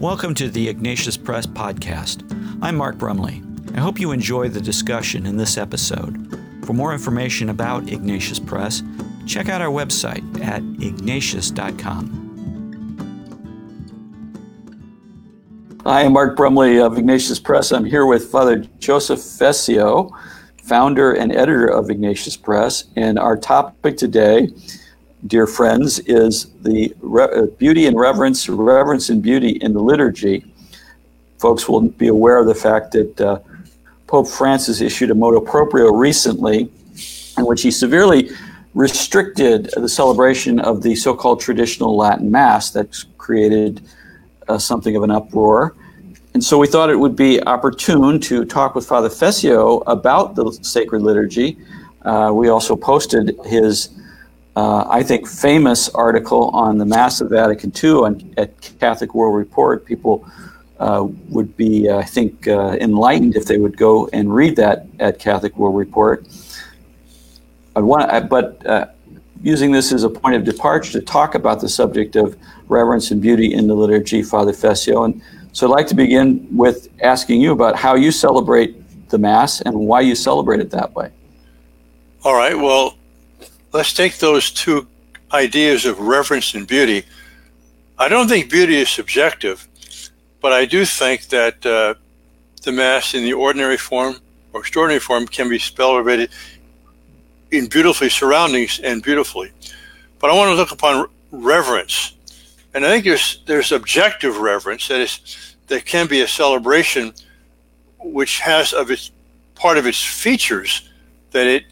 Welcome to the Ignatius Press Podcast. I'm Mark Brumley. I hope you enjoy the discussion in this episode. For more information about Ignatius Press, check out our website at ignatius.com. Hi, I'm Mark Brumley of Ignatius Press. I'm here with Father Joseph Fessio, founder and editor of Ignatius Press. And our topic today dear friends, is the re- uh, beauty and reverence, reverence and beauty in the liturgy. Folks will be aware of the fact that uh, Pope Francis issued a motu proprio recently in which he severely restricted the celebration of the so called traditional Latin Mass that's created uh, something of an uproar. And so we thought it would be opportune to talk with Father Fessio about the sacred liturgy. Uh, we also posted his uh, I think, famous article on the Mass of Vatican II on, at Catholic World Report. People uh, would be, uh, I think, uh, enlightened if they would go and read that at Catholic World Report. I want, but uh, using this as a point of departure to talk about the subject of reverence and beauty in the liturgy, Father Fessio. And so I'd like to begin with asking you about how you celebrate the Mass and why you celebrate it that way. All right. Well, let's take those two ideas of reverence and beauty. I don't think beauty is subjective, but I do think that uh, the Mass in the ordinary form or extraordinary form can be celebrated in beautifully surroundings and beautifully. But I want to look upon reverence. And I think there's, there's objective reverence, that is, there can be a celebration which has of its part of its features that it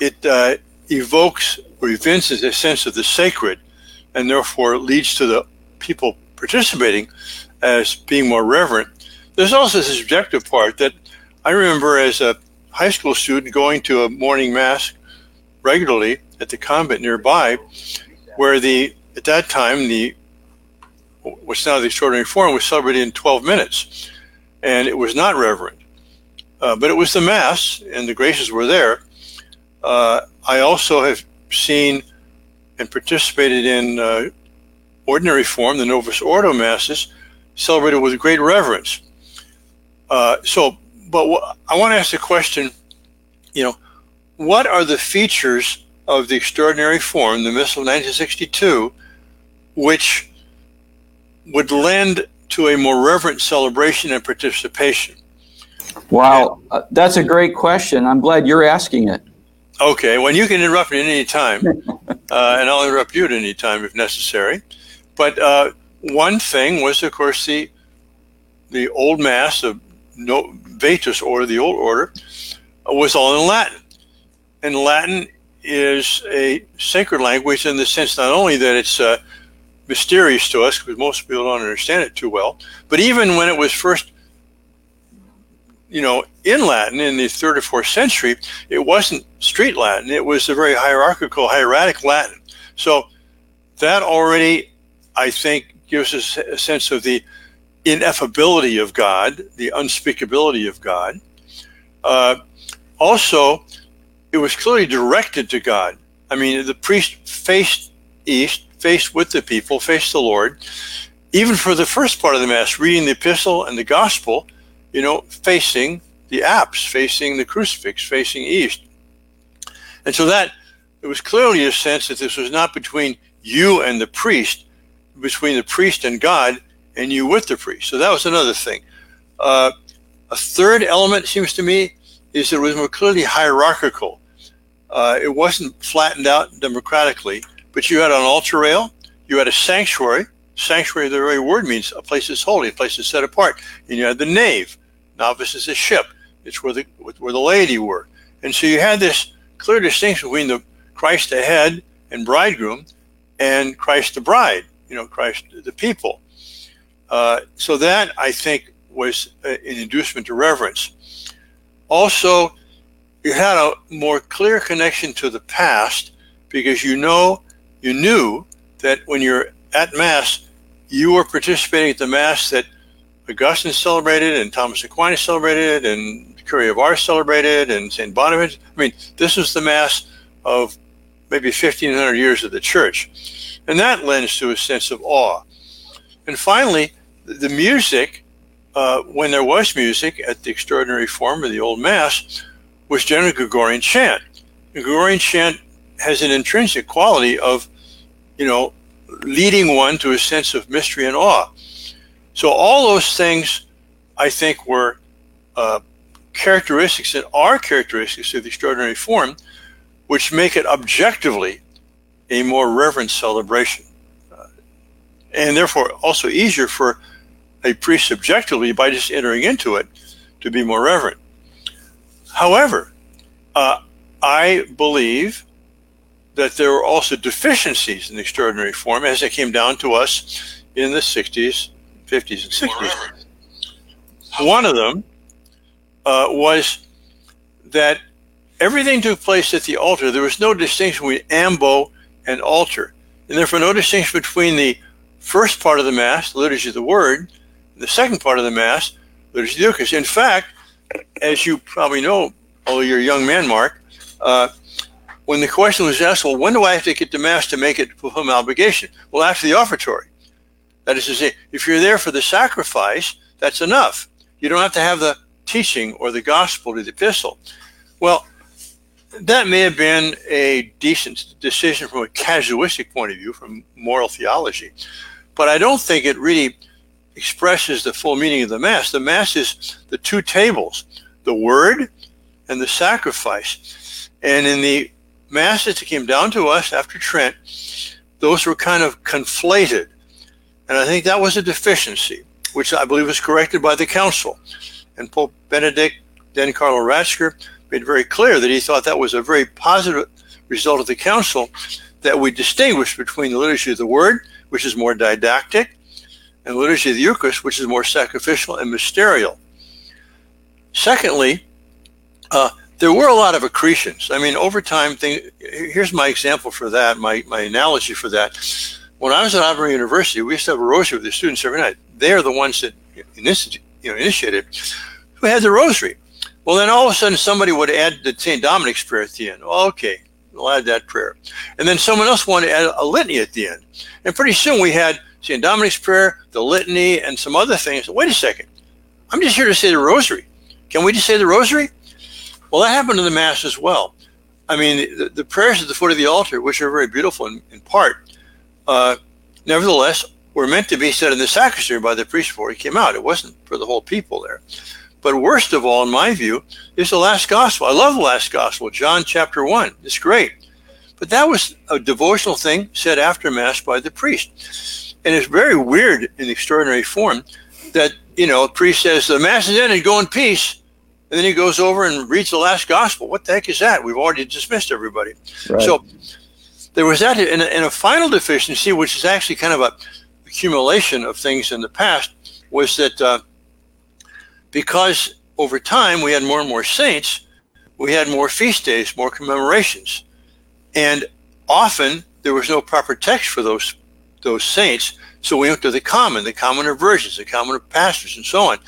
it uh, evokes or evinces a sense of the sacred and therefore leads to the people participating as being more reverent. There's also this objective part that I remember as a high school student going to a morning mass regularly at the convent nearby, where the at that time the what's now the extraordinary form was celebrated in 12 minutes, and it was not reverent, uh, but it was the mass, and the graces were there. Uh, I also have seen and participated in uh, ordinary form, the Novus Ordo Masses, celebrated with great reverence. Uh, so, but I want to ask the question, you know, what are the features of the extraordinary form, the Missal of 1962, which would lend to a more reverent celebration and participation? Wow, uh, that's a great question. I'm glad you're asking it. Okay, well, you can interrupt me at any time, uh, and I'll interrupt you at any time if necessary. But uh, one thing was, of course, the the old mass of no, Vetus order, the old order, was all in Latin, and Latin is a sacred language in the sense not only that it's uh, mysterious to us because most people don't understand it too well, but even when it was first you know, in Latin in the third or fourth century, it wasn't street Latin. It was a very hierarchical, hieratic Latin. So that already, I think, gives us a sense of the ineffability of God, the unspeakability of God. Uh, also, it was clearly directed to God. I mean, the priest faced east, faced with the people, faced the Lord. Even for the first part of the Mass, reading the epistle and the gospel, you know, facing the apse, facing the crucifix, facing east. And so that it was clearly a sense that this was not between you and the priest, between the priest and God, and you with the priest. So that was another thing. Uh, a third element, seems to me, is that it was more clearly hierarchical. Uh, it wasn't flattened out democratically, but you had an altar rail, you had a sanctuary. Sanctuary, the very word means a place that's holy, a place that's set apart. And you had the nave, Navis is a ship. It's where the where the laity were. And so you had this clear distinction between the Christ the head and bridegroom and Christ the bride, you know, Christ the people. Uh, so that, I think, was an inducement to reverence. Also, you had a more clear connection to the past because you know, you knew that when you're at Mass, you were participating at the Mass that Augustine celebrated and Thomas Aquinas celebrated and Curé of Ars celebrated and St. Bonaventure. I mean, this was the Mass of maybe 1500 years of the church. And that lends to a sense of awe. And finally, the music, uh, when there was music at the extraordinary form of the old mass, was generally Gregorian chant. The Gregorian chant has an intrinsic quality of, you know, leading one to a sense of mystery and awe. So all those things, I think, were uh, characteristics that are characteristics of the extraordinary form, which make it objectively a more reverent celebration. Uh, and therefore also easier for a priest subjectively by just entering into it to be more reverent. However, uh, I believe that there were also deficiencies in the extraordinary form as it came down to us in the 60s, 50s, and 60s. One of them uh, was that everything took place at the altar. There was no distinction between ambo and altar, and therefore no distinction between the first part of the Mass, the liturgy of the Word, and the second part of the Mass, liturgy of the Eucharist. In fact, as you probably know, although you're a young man, Mark, uh, when the question was asked, well, when do I have to get to Mass to make it fulfill my obligation? Well, after the offertory. That is to say, if you're there for the sacrifice, that's enough. You don't have to have the teaching or the gospel to the epistle. Well, that may have been a decent decision from a casuistic point of view, from moral theology, but I don't think it really expresses the full meaning of the Mass. The Mass is the two tables, the Word and the sacrifice. And in the Mass that came down to us after Trent, those were kind of conflated. And I think that was a deficiency which I believe was corrected by the council. And Pope Benedict, then Cardinal Ratzinger, made very clear that he thought that was a very positive result of the council that we distinguish between the liturgy of the word, which is more didactic, and the liturgy of the Eucharist, which is more sacrificial and mysterial. Secondly, uh, there were a lot of accretions. I mean, over time, thing, here's my example for that, my, my analogy for that. When I was at Auburn University, we used to have a rosary with the students every night they're the ones that you know, initiated, who had the rosary. Well, then all of a sudden somebody would add the St. Dominic's prayer at the end. Well, okay, we'll add that prayer. And then someone else wanted to add a litany at the end. And pretty soon we had St. Dominic's prayer, the litany, and some other things. Wait a second. I'm just here to say the rosary. Can we just say the rosary? Well, that happened in the Mass as well. I mean, the, the prayers at the foot of the altar, which are very beautiful in, in part, uh, nevertheless, were meant to be said in the sacristy by the priest before he came out. It wasn't for the whole people there. But worst of all, in my view, is the last gospel. I love the last gospel, John chapter 1. It's great. But that was a devotional thing said after Mass by the priest. And it's very weird in extraordinary form that, you know, a priest says, the Mass is ended, go in peace. And then he goes over and reads the last gospel. What the heck is that? We've already dismissed everybody. Right. So there was that, and a, a final deficiency, which is actually kind of a accumulation of things in the past was that uh, because over time we had more and more saints, we had more feast days, more commemorations, and often there was no proper text for those those saints. So we went to the common, the common of virgins, the common of pastors, and so on.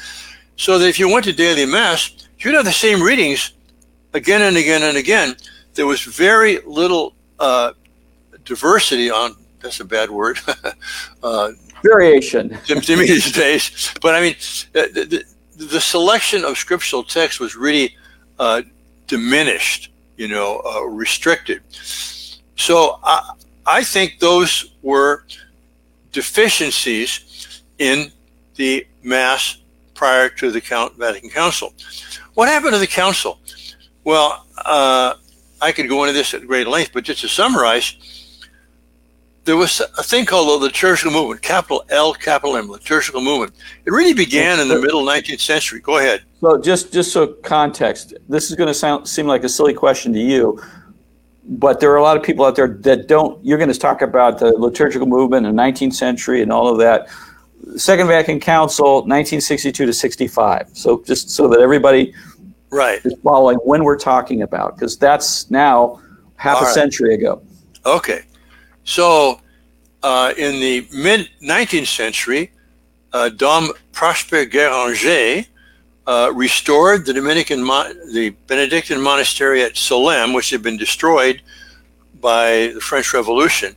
So that if you went to daily mass, you'd have the same readings again and again and again. There was very little uh, diversity on that's a bad word. uh, Variation. to, me these days. But I mean, the, the, the, selection of scriptural text was really uh, diminished, you know, uh, restricted. So I, I think those were deficiencies in the Mass prior to the Count, Vatican Council. What happened to the Council? Well, uh, I could go into this at great length, but just to summarize, there was a thing called the liturgical movement, capital L, capital M, liturgical movement. It really began in the middle 19th century. Go ahead. So just just so context, this is going to sound seem like a silly question to you, but there are a lot of people out there that don't. You're going to talk about the liturgical movement in the 19th century and all of that. Second Vatican Council, 1962 to 65. So just so that everybody right is following when we're talking about, because that's now half all a right. century ago. Okay. So, uh, in the mid 19th century, uh, Dom Prosper Guéranger uh, restored the Dominican, the Benedictine monastery at Solesmes, which had been destroyed by the French Revolution,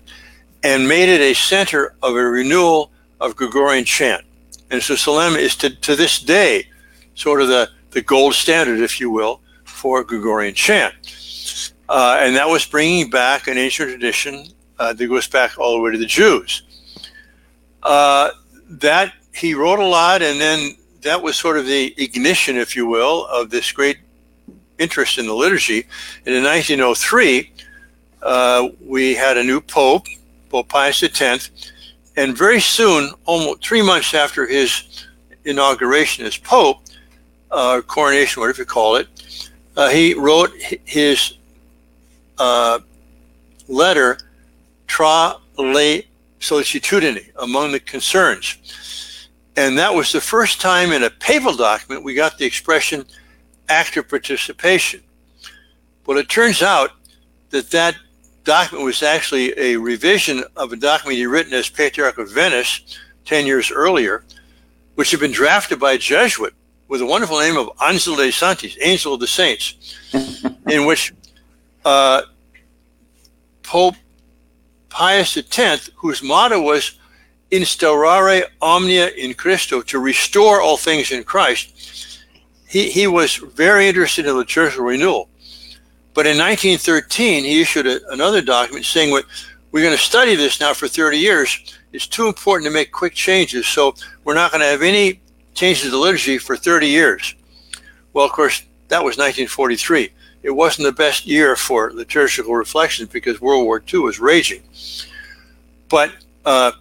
and made it a center of a renewal of Gregorian chant. And so Solesmes is to, to this day sort of the, the gold standard, if you will, for Gregorian chant. Uh, and that was bringing back an ancient tradition uh, that goes back all the way to the Jews. Uh, that he wrote a lot, and then that was sort of the ignition, if you will, of this great interest in the liturgy. And in 1903, uh, we had a new pope, Pope Pius X, and very soon, almost three months after his inauguration as pope, uh, coronation, whatever you call it, uh, he wrote his uh, letter tra le sollecitudini among the concerns. And that was the first time in a papal document we got the expression active participation. Well, it turns out that that document was actually a revision of a document he written as Patriarch of Venice 10 years earlier, which had been drafted by a Jesuit with the wonderful name of Angel de Santis, Angel of the Saints, in which uh, Pope Pius X, whose motto was instaurare omnia in Christo, to restore all things in Christ, he, he was very interested in liturgical renewal. But in 1913, he issued a, another document saying, what, we're going to study this now for 30 years. It's too important to make quick changes, so we're not going to have any changes to the liturgy for 30 years. Well, of course, that was 1943. It wasn't the best year for liturgical reflections because World War II was raging. But uh,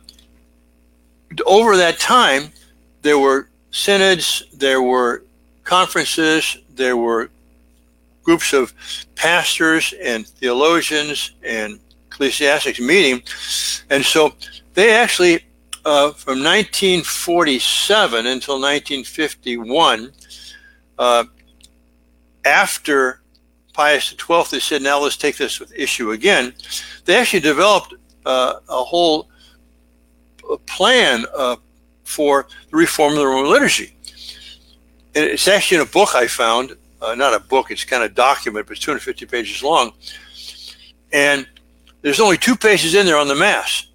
over that time, there were synods, there were conferences, there were groups of pastors and theologians and ecclesiastics meeting. And so they actually uh, from 1947 until 1951, uh, after Pius XII they said, now let's take this issue again, they actually developed uh, a whole plan uh, for the reform of the Roman liturgy. And it's actually in a book I found, uh, not a book, it's kind of a document, but it's 250 pages long. And there's only two pages in there on the Mass.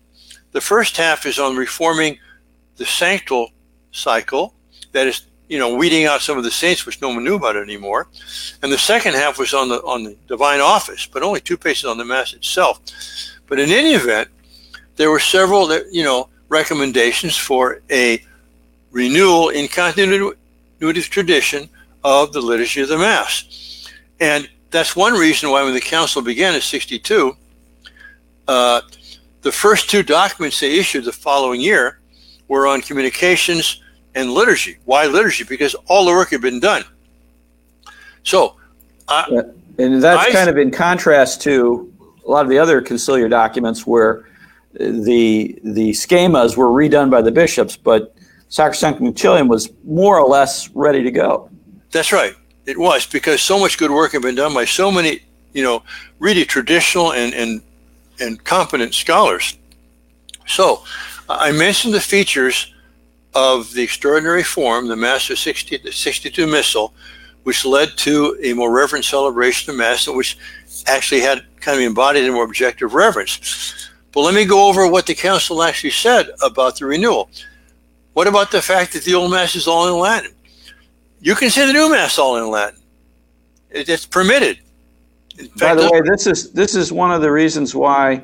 The first half is on reforming the sanctoral cycle, that is, you know, weeding out some of the saints which no one knew about anymore. And the second half was on the on the divine office, but only two pages on the mass itself. But in any event, there were several you know recommendations for a renewal in continuity of tradition of the liturgy of the mass, and that's one reason why when the council began in '62. Uh, the first two documents they issued the following year were on communications and liturgy. Why liturgy? Because all the work had been done. So, I, and that's I, kind of in contrast to a lot of the other conciliar documents where the the schemas were redone by the bishops, but Sacrosanctum Concilium was more or less ready to go. That's right. It was because so much good work had been done by so many, you know, really traditional and, and and competent scholars. So, I mentioned the features of the extraordinary form, the Mass 60, 62 Missal, which led to a more reverent celebration of Mass, which actually had kind of embodied a more objective reverence. But let me go over what the Council actually said about the renewal. What about the fact that the Old Mass is all in Latin? You can say the New Mass all in Latin. It's permitted. By the way, this is this is one of the reasons why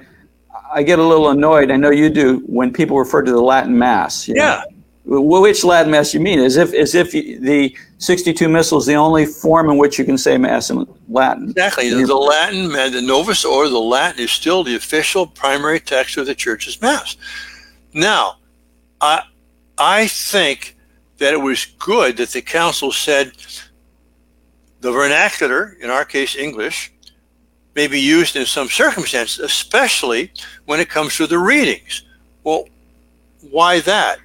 I get a little annoyed. I know you do when people refer to the Latin Mass. yeah. Know? Which Latin Mass you mean? As if as if the 62 Missal is the only form in which you can say Mass in Latin. Exactly. The, the Latin, the Novus Ordo, the Latin is still the official primary text of the Church's Mass. Now, I I think that it was good that the Council said the vernacular, in our case English, may be used in some circumstances, especially when it comes to the readings. Well, why that?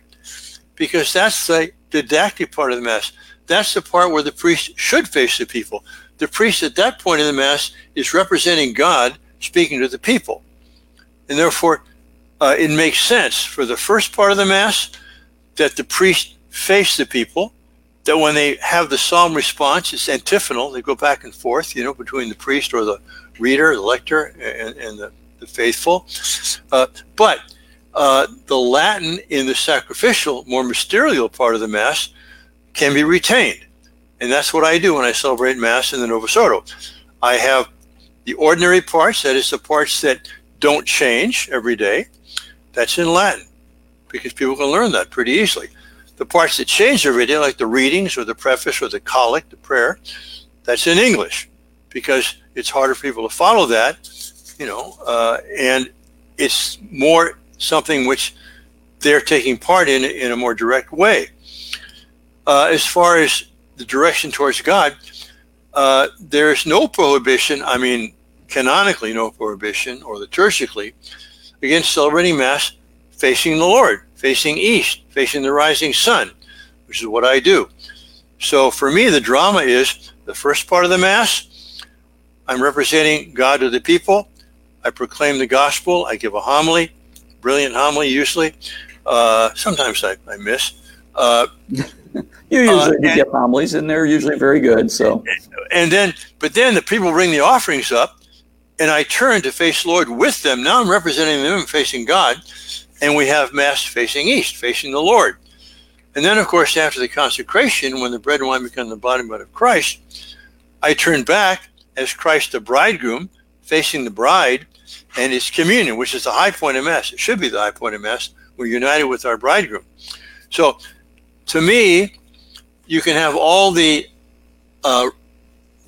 Because that's the didactic part of the Mass. That's the part where the priest should face the people. The priest at that point in the Mass is representing God speaking to the people. And therefore, uh, it makes sense for the first part of the Mass that the priest face the people that when they have the psalm response, it's antiphonal. They go back and forth, you know, between the priest or the reader, the lector, and, and the, the, faithful. Uh, but uh, the Latin in the sacrificial, more mysterial part of the Mass can be retained. And that's what I do when I celebrate Mass in the Novus Ordo. I have the ordinary parts, that is, the parts that don't change every day. That's in Latin because people can learn that pretty easily. The parts that change every day, like the readings or the preface or the collect, the prayer, that's in English because it's harder for people to follow that, you know, uh, and it's more something which they're taking part in in a more direct way. Uh, as far as the direction towards God, uh, there's no prohibition. I mean, canonically, no prohibition, or liturgically, against celebrating Mass facing the Lord, facing east, facing the rising sun, which is what I do. So for me, the drama is the first part of the Mass. I'm representing God to the people. I proclaim the gospel. I give a homily, brilliant homily usually. Uh, sometimes I, I miss. Uh, you usually uh, and, get homilies, and they're usually very good. So, and then, but then the people bring the offerings up, and I turn to face Lord with them. Now I'm representing them facing God, and we have Mass facing east, facing the Lord. And then, of course, after the consecration, when the bread and wine become the body and blood of Christ, I turn back as Christ the bridegroom, facing the bride, and it's communion, which is the high point of Mass. It should be the high point of Mass. We're united with our bridegroom. So, to me, you can have all the uh,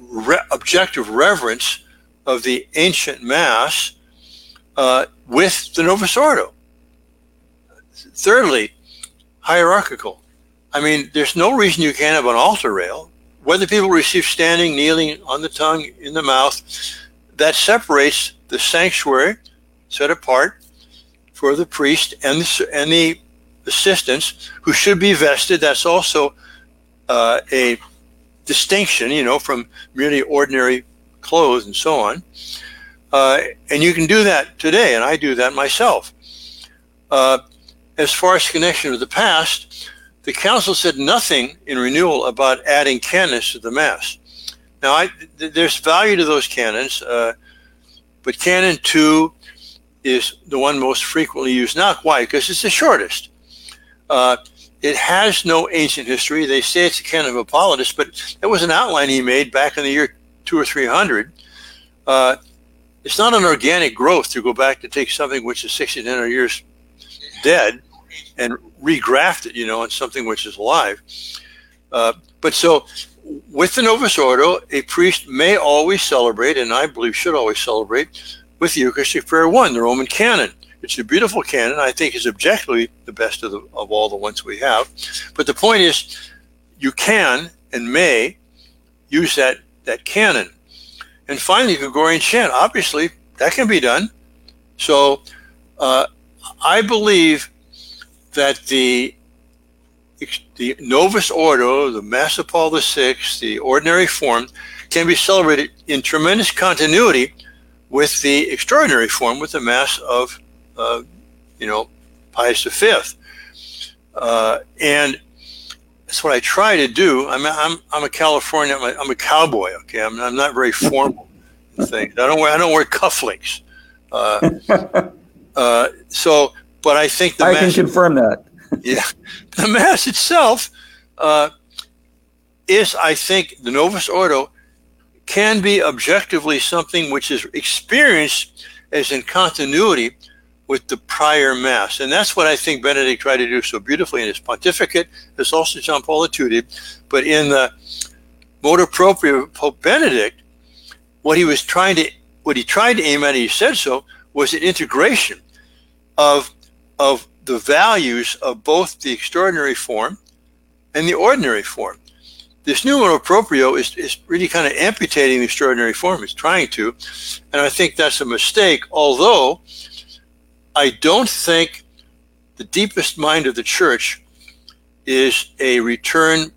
re- objective reverence of the ancient Mass uh, with the Novus Ordo. Thirdly, hierarchical. I mean, there's no reason you can't have an altar rail. Whether people receive standing, kneeling, on the tongue, in the mouth, that separates the sanctuary set apart for the priest and the, and the assistants who should be vested. That's also uh, a distinction, you know, from merely ordinary clothes and so on. Uh, and you can do that today, and I do that myself. Uh, as far as connection with the past, the council said nothing in renewal about adding canons to the Mass. Now, I, th- there's value to those canons, uh, but Canon 2 is the one most frequently used now. Why? Because it's the shortest. Uh, it has no ancient history. They say it's a canon of Hippolytus, but it was an outline he made back in the year two or three hundred. Uh, it's not an organic growth to go back to take something which is 60 to 100 years dead and regraft it, you know, on something which is alive. Uh, but so with the Novus Ordo, a priest may always celebrate, and I believe should always celebrate, with the Eucharistic Prayer 1, the Roman canon. It's a beautiful canon. I think is objectively the best of, the, of all the ones we have. But the point is, you can and may use that, that canon. And finally, Gregorian chant. Obviously, that can be done. So uh, I believe that the the Novus Ordo, the Mass of Paul VI, the ordinary form, can be celebrated in tremendous continuity with the extraordinary form, with the Mass of, uh, you know, Pius V. Uh, and that's what I try to do. I'm, I'm, I'm a Californian, I'm a, I'm a cowboy, okay? I'm, I'm not very formal in things. I don't wear, I don't wear cufflinks. Uh, uh, so, but I think the I mass, can confirm that. yeah, the mass itself uh, is, I think, the Novus Ordo can be objectively something which is experienced as in continuity with the prior mass, and that's what I think Benedict tried to do so beautifully in his pontificate. As also John Paul II but in the motu proprio of Pope Benedict, what he was trying to, what he tried to aim at, and he said so, was an integration of, of the values of both the extraordinary form and the ordinary form. This new motu proprio is, is really kind of amputating the extraordinary form. It's trying to. And I think that's a mistake, although I don't think the deepest mind of the church is a return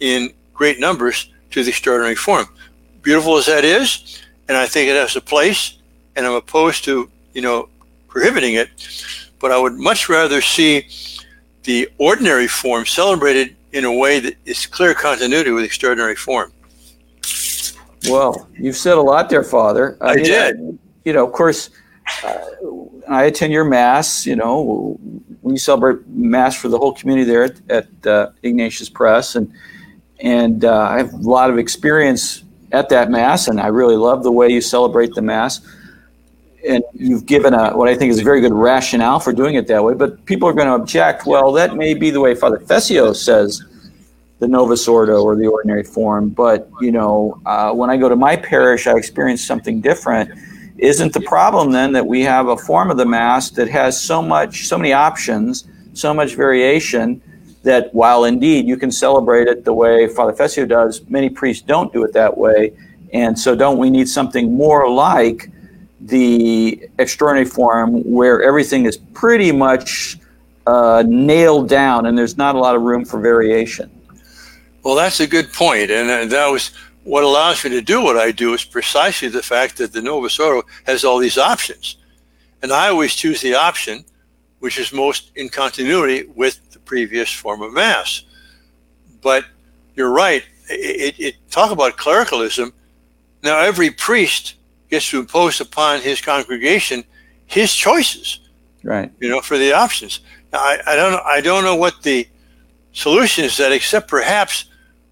in great numbers to the extraordinary form. Beautiful as that is, and I think it has a place, and I'm opposed to, you know, prohibiting it, but I would much rather see the ordinary form celebrated in a way that is clear continuity with extraordinary form. Well, you've said a lot there, Father. I, I mean, did. you know, of course, uh, I attend your mass. You know, we celebrate mass for the whole community there at, at uh, Ignatius Press, and and uh, I have a lot of experience at that mass, and I really love the way you celebrate the mass. And you've given a what I think is a very good rationale for doing it that way. But people are going to object. Well, that may be the way Father Fessio says the Novus Ordo or the ordinary form. But you know, uh, when I go to my parish, I experience something different. Isn't the problem then that we have a form of the Mass that has so much, so many options, so much variation that while indeed you can celebrate it the way Father Fessio does, many priests don't do it that way. And so, don't we need something more like the extraordinary form where everything is pretty much uh, nailed down and there's not a lot of room for variation? Well, that's a good point, and uh, that was what allows me to do what I do is precisely the fact that the Novus Ordo has all these options, and I always choose the option which is most in continuity with the previous form of Mass. But you're right. It, it talk about clericalism. Now every priest gets to impose upon his congregation his choices. Right. You know, for the options. Now, I, I don't I don't know what the solution is that except perhaps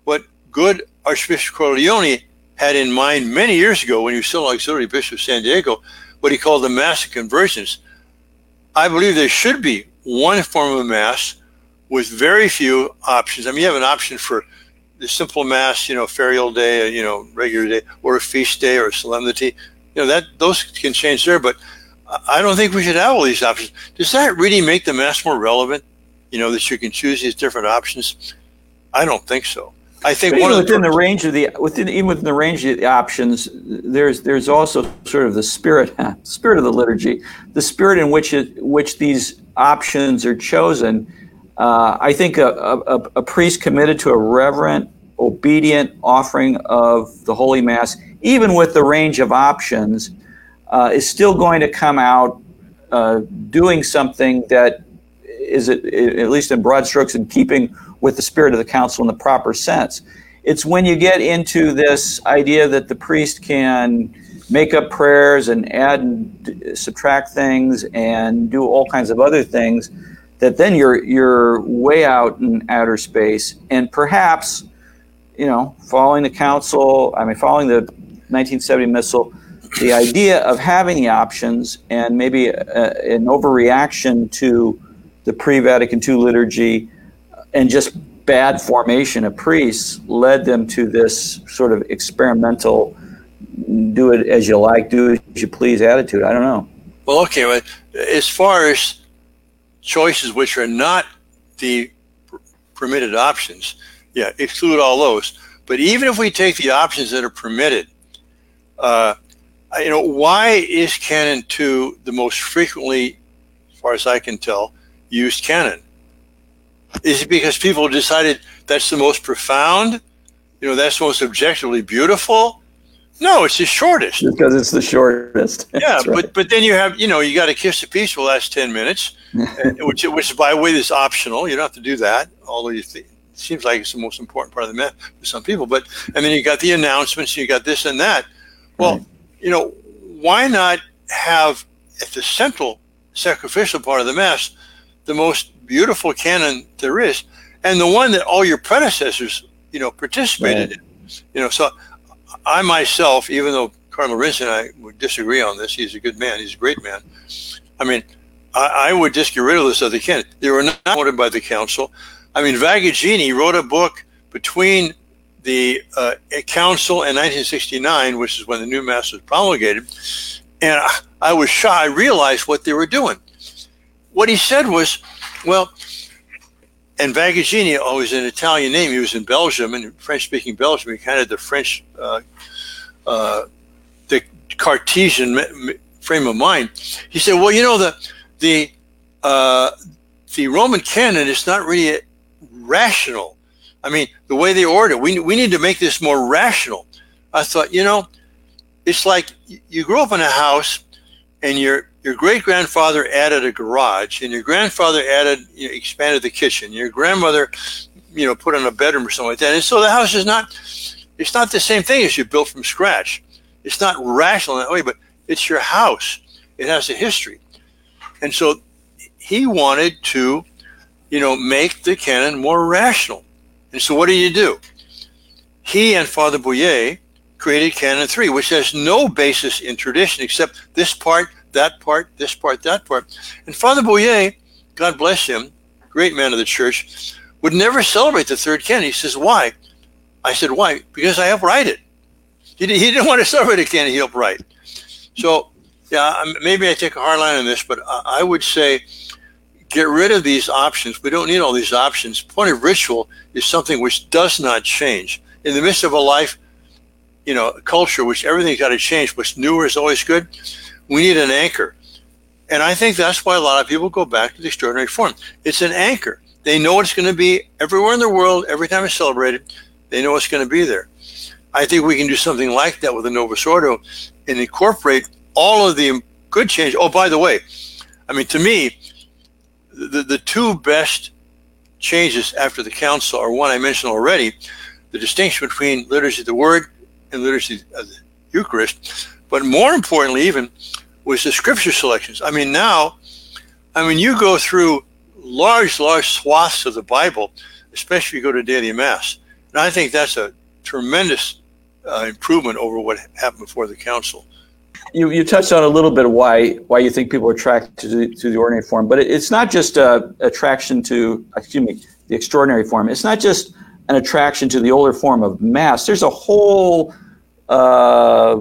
what good Archbishop Cordileone had in mind many years ago when he was still auxiliary bishop of San Diego, what he called the Mass of Convergence. I believe there should be one form of Mass with very few options. I mean, you have an option for the simple Mass, you know, ferial day, you know, regular day, or a feast day or a solemnity. You know, that those can change there, but I don't think we should have all these options. Does that really make the Mass more relevant? You know, that you can choose these different options? I don't think so. I think one within the, the range of the within even within the range of the options, there's there's also sort of the spirit spirit of the liturgy, the spirit in which it, which these options are chosen. Uh, I think a, a, a, priest committed to a reverent, obedient offering of the Holy Mass, even with the range of options, uh, is still going to come out uh, doing something that is, at least in broad strokes, in keeping with the spirit of the council in the proper sense. It's when you get into this idea that the priest can make up prayers and add and subtract things and do all kinds of other things that then you're you're way out in outer space and perhaps you know following the council i mean following the 1970 missal, the idea of having the options and maybe a, an overreaction to the pre-vatican ii liturgy and just bad formation of priests led them to this sort of experimental do it as you like do as you please attitude. I don't know. Well okay but as far as choices which are not the permitted options yeah exclude all those. But even if we take the options that are permitted uh, you know why is canon 2 the most frequently as far as i can tell used canon is it because people decided that's the most profound? You know, that's most objectively beautiful? No, it's the shortest. Because it's the shortest. yeah, right. but but then you have you know you got to kiss a piece for the last ten minutes, which which by the way is optional. You don't have to do that, although you think, it seems like it's the most important part of the mass for some people. But and then you got the announcements, you got this and that. Well, right. you know, why not have at the central sacrificial part of the mass the most beautiful canon there is, and the one that all your predecessors, you know, participated right. in. You know, so I myself, even though Cardinal Arinze and I would disagree on this, he's a good man, he's a great man. I mean, I, I would just get rid of this other canon. They were not voted by the council. I mean, Vagaggini wrote a book between the uh, council in 1969, which is when the new mass was promulgated, and I, I was shocked. I realized what they were doing. What he said was, well, and Vagaggini, oh, an Italian name. He was in Belgium, in French-speaking Belgium. He kind of the French, uh, uh, the Cartesian frame of mind. He said, "Well, you know the the uh, the Roman canon is not really rational. I mean, the way they order, we we need to make this more rational." I thought, you know, it's like you grew up in a house, and you're your great grandfather added a garage, and your grandfather added, you know, expanded the kitchen. Your grandmother, you know, put in a bedroom or something like that. And so the house is not, it's not the same thing as you built from scratch. It's not rational in that way, but it's your house. It has a history. And so he wanted to, you know, make the canon more rational. And so what do you do? He and Father Bouyer created Canon 3, which has no basis in tradition except this part, that part, this part, that part. And Father Bouyer, God bless him, great man of the church, would never celebrate the third canon. He says, Why? I said, Why? Because I write it. He, he didn't want to celebrate a canon, he write. So, yeah, maybe I take a hard line on this, but I would say get rid of these options. We don't need all these options. Point of ritual is something which does not change. In the midst of a life, you know, culture which everything's got to change, what's newer is always good, we need an anchor. And I think that's why a lot of people go back to the extraordinary form. It's an anchor. They know it's going to be everywhere in the world, every time it's celebrated, they know it's going to be there. I think we can do something like that with the Novus Ordo and incorporate all of the good change. Oh, by the way, I mean, to me, the, the two best changes after the council are one I mentioned already the distinction between liturgy of the word and liturgy of the Eucharist. But more importantly, even, was the scripture selections. I mean, now, I mean, you go through large, large swaths of the Bible, especially if you go to daily mass. And I think that's a tremendous uh, improvement over what happened before the council. You, you touched on a little bit of why why you think people are attracted to the, to the ordinary form, but it, it's not just a attraction to excuse me the extraordinary form. It's not just an attraction to the older form of mass. There's a whole uh,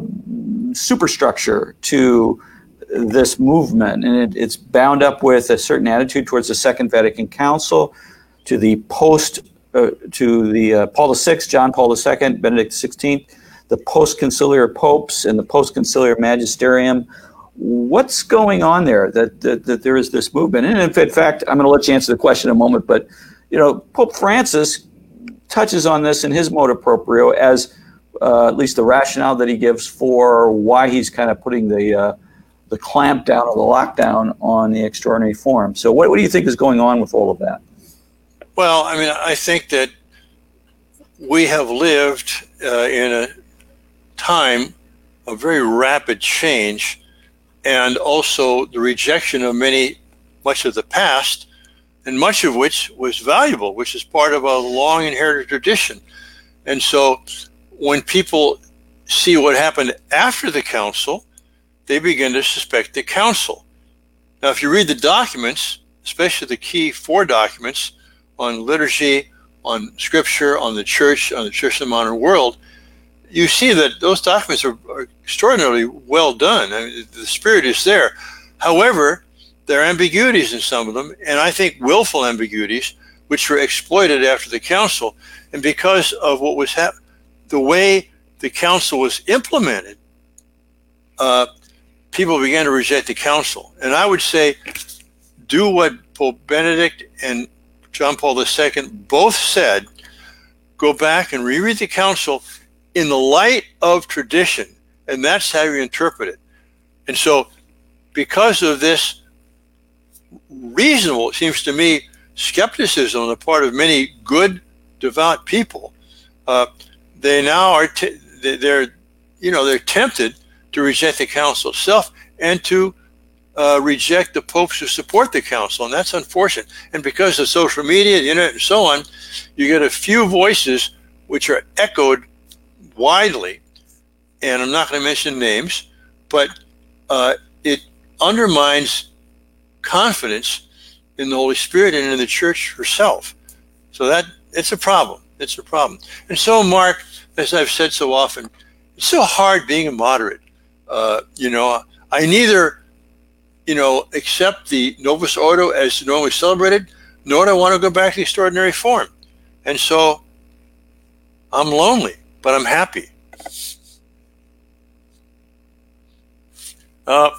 superstructure to this movement, and it, it's bound up with a certain attitude towards the Second Vatican Council, to the post, uh, to the uh, Paul VI, John Paul II, Benedict XVI, the post-conciliar popes, and the post-conciliar magisterium. What's going on there? That, that, that there is this movement, and in fact, I'm going to let you answer the question in a moment. But you know, Pope Francis touches on this in his motu proprio as uh, at least the rationale that he gives for why he's kind of putting the uh, the clamp down or the lockdown on the extraordinary form. So, what, what do you think is going on with all of that? Well, I mean, I think that we have lived uh, in a time a very rapid change and also the rejection of many, much of the past, and much of which was valuable, which is part of a long inherited tradition. And so when people see what happened after the council, they begin to suspect the council. Now, if you read the documents, especially the key four documents on liturgy, on scripture, on the church, on the church in the modern world, you see that those documents are, are extraordinarily well done. I mean, the spirit is there. However, there are ambiguities in some of them, and I think willful ambiguities, which were exploited after the council. And because of what was the way the council was implemented, uh, people began to reject the council. And I would say, do what Pope Benedict and John Paul II both said go back and reread the council in the light of tradition. And that's how you interpret it. And so, because of this reasonable, it seems to me, skepticism on the part of many good, devout people, uh, they now are, t- they're, you know, they're tempted to reject the council itself and to uh, reject the popes who support the council, and that's unfortunate. And because of social media, the internet, and so on, you get a few voices which are echoed widely. And I'm not going to mention names, but uh, it undermines confidence in the Holy Spirit and in the Church herself. So that it's a problem. It's a problem. And so, Mark, as I've said so often, it's so hard being a moderate. Uh, you know, I neither, you know, accept the Novus Ordo as normally celebrated, nor do I want to go back to the extraordinary form. And so I'm lonely, but I'm happy. Uh,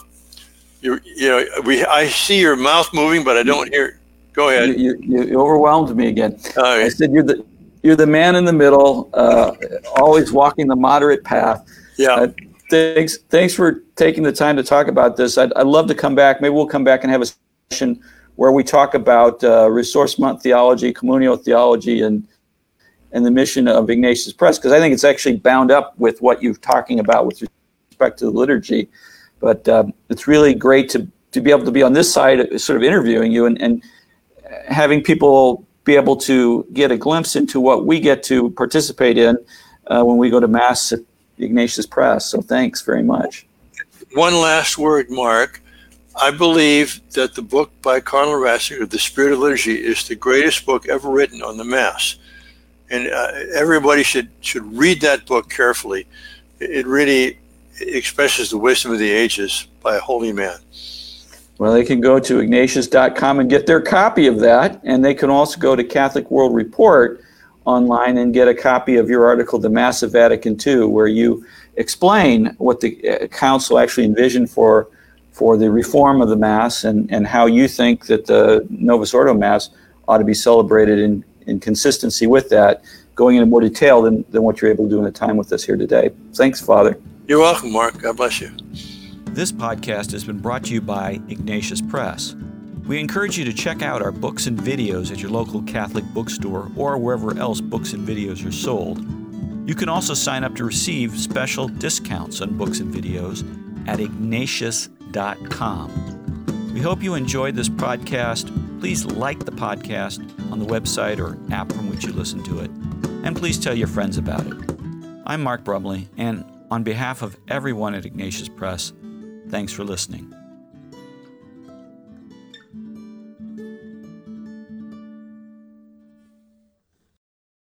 you, you know, we, I see your mouth moving, but I don't hear. Go ahead. You, you, you overwhelmed me again. I said you're the you're the man in the middle, uh, always walking the moderate path. Yeah. Uh, thanks thanks for taking the time to talk about this. I'd, I'd love to come back. Maybe we'll come back and have a session where we talk about uh, ressourcement theology, communio theology, and and the mission of Ignatius Press because I think it's actually bound up with what you're talking about with respect to the liturgy. But um, it's really great to, to be able to be on this side, sort of interviewing you and, and having people be able to get a glimpse into what we get to participate in uh, when we go to Mass at Ignatius Press. So thanks very much. One last word, Mark. I believe that the book by Cardinal Ratzinger, The Spirit of Liturgy, is the greatest book ever written on the Mass. And uh, everybody should, should read that book carefully. It really expresses the wisdom of the ages by a holy man. Well, they can go to ignatius.com and get their copy of that. And they can also go to Catholic World Report online and get a copy of your article, The Mass of Vatican II, where you explain what the uh, Council actually envisioned for, for the reform of the Mass and, and how you think that the Novus Ordo Mass ought to be celebrated in, in consistency with that, going into more detail than, than what you're able to do in the time with us here today. Thanks, Father. You're welcome, Mark. God bless you. This podcast has been brought to you by Ignatius Press. We encourage you to check out our books and videos at your local Catholic bookstore or wherever else books and videos are sold. You can also sign up to receive special discounts on books and videos at ignatius.com. We hope you enjoyed this podcast. Please like the podcast on the website or app from which you listen to it, and please tell your friends about it. I'm Mark Brumley, and on behalf of everyone at Ignatius Press, Thanks for listening.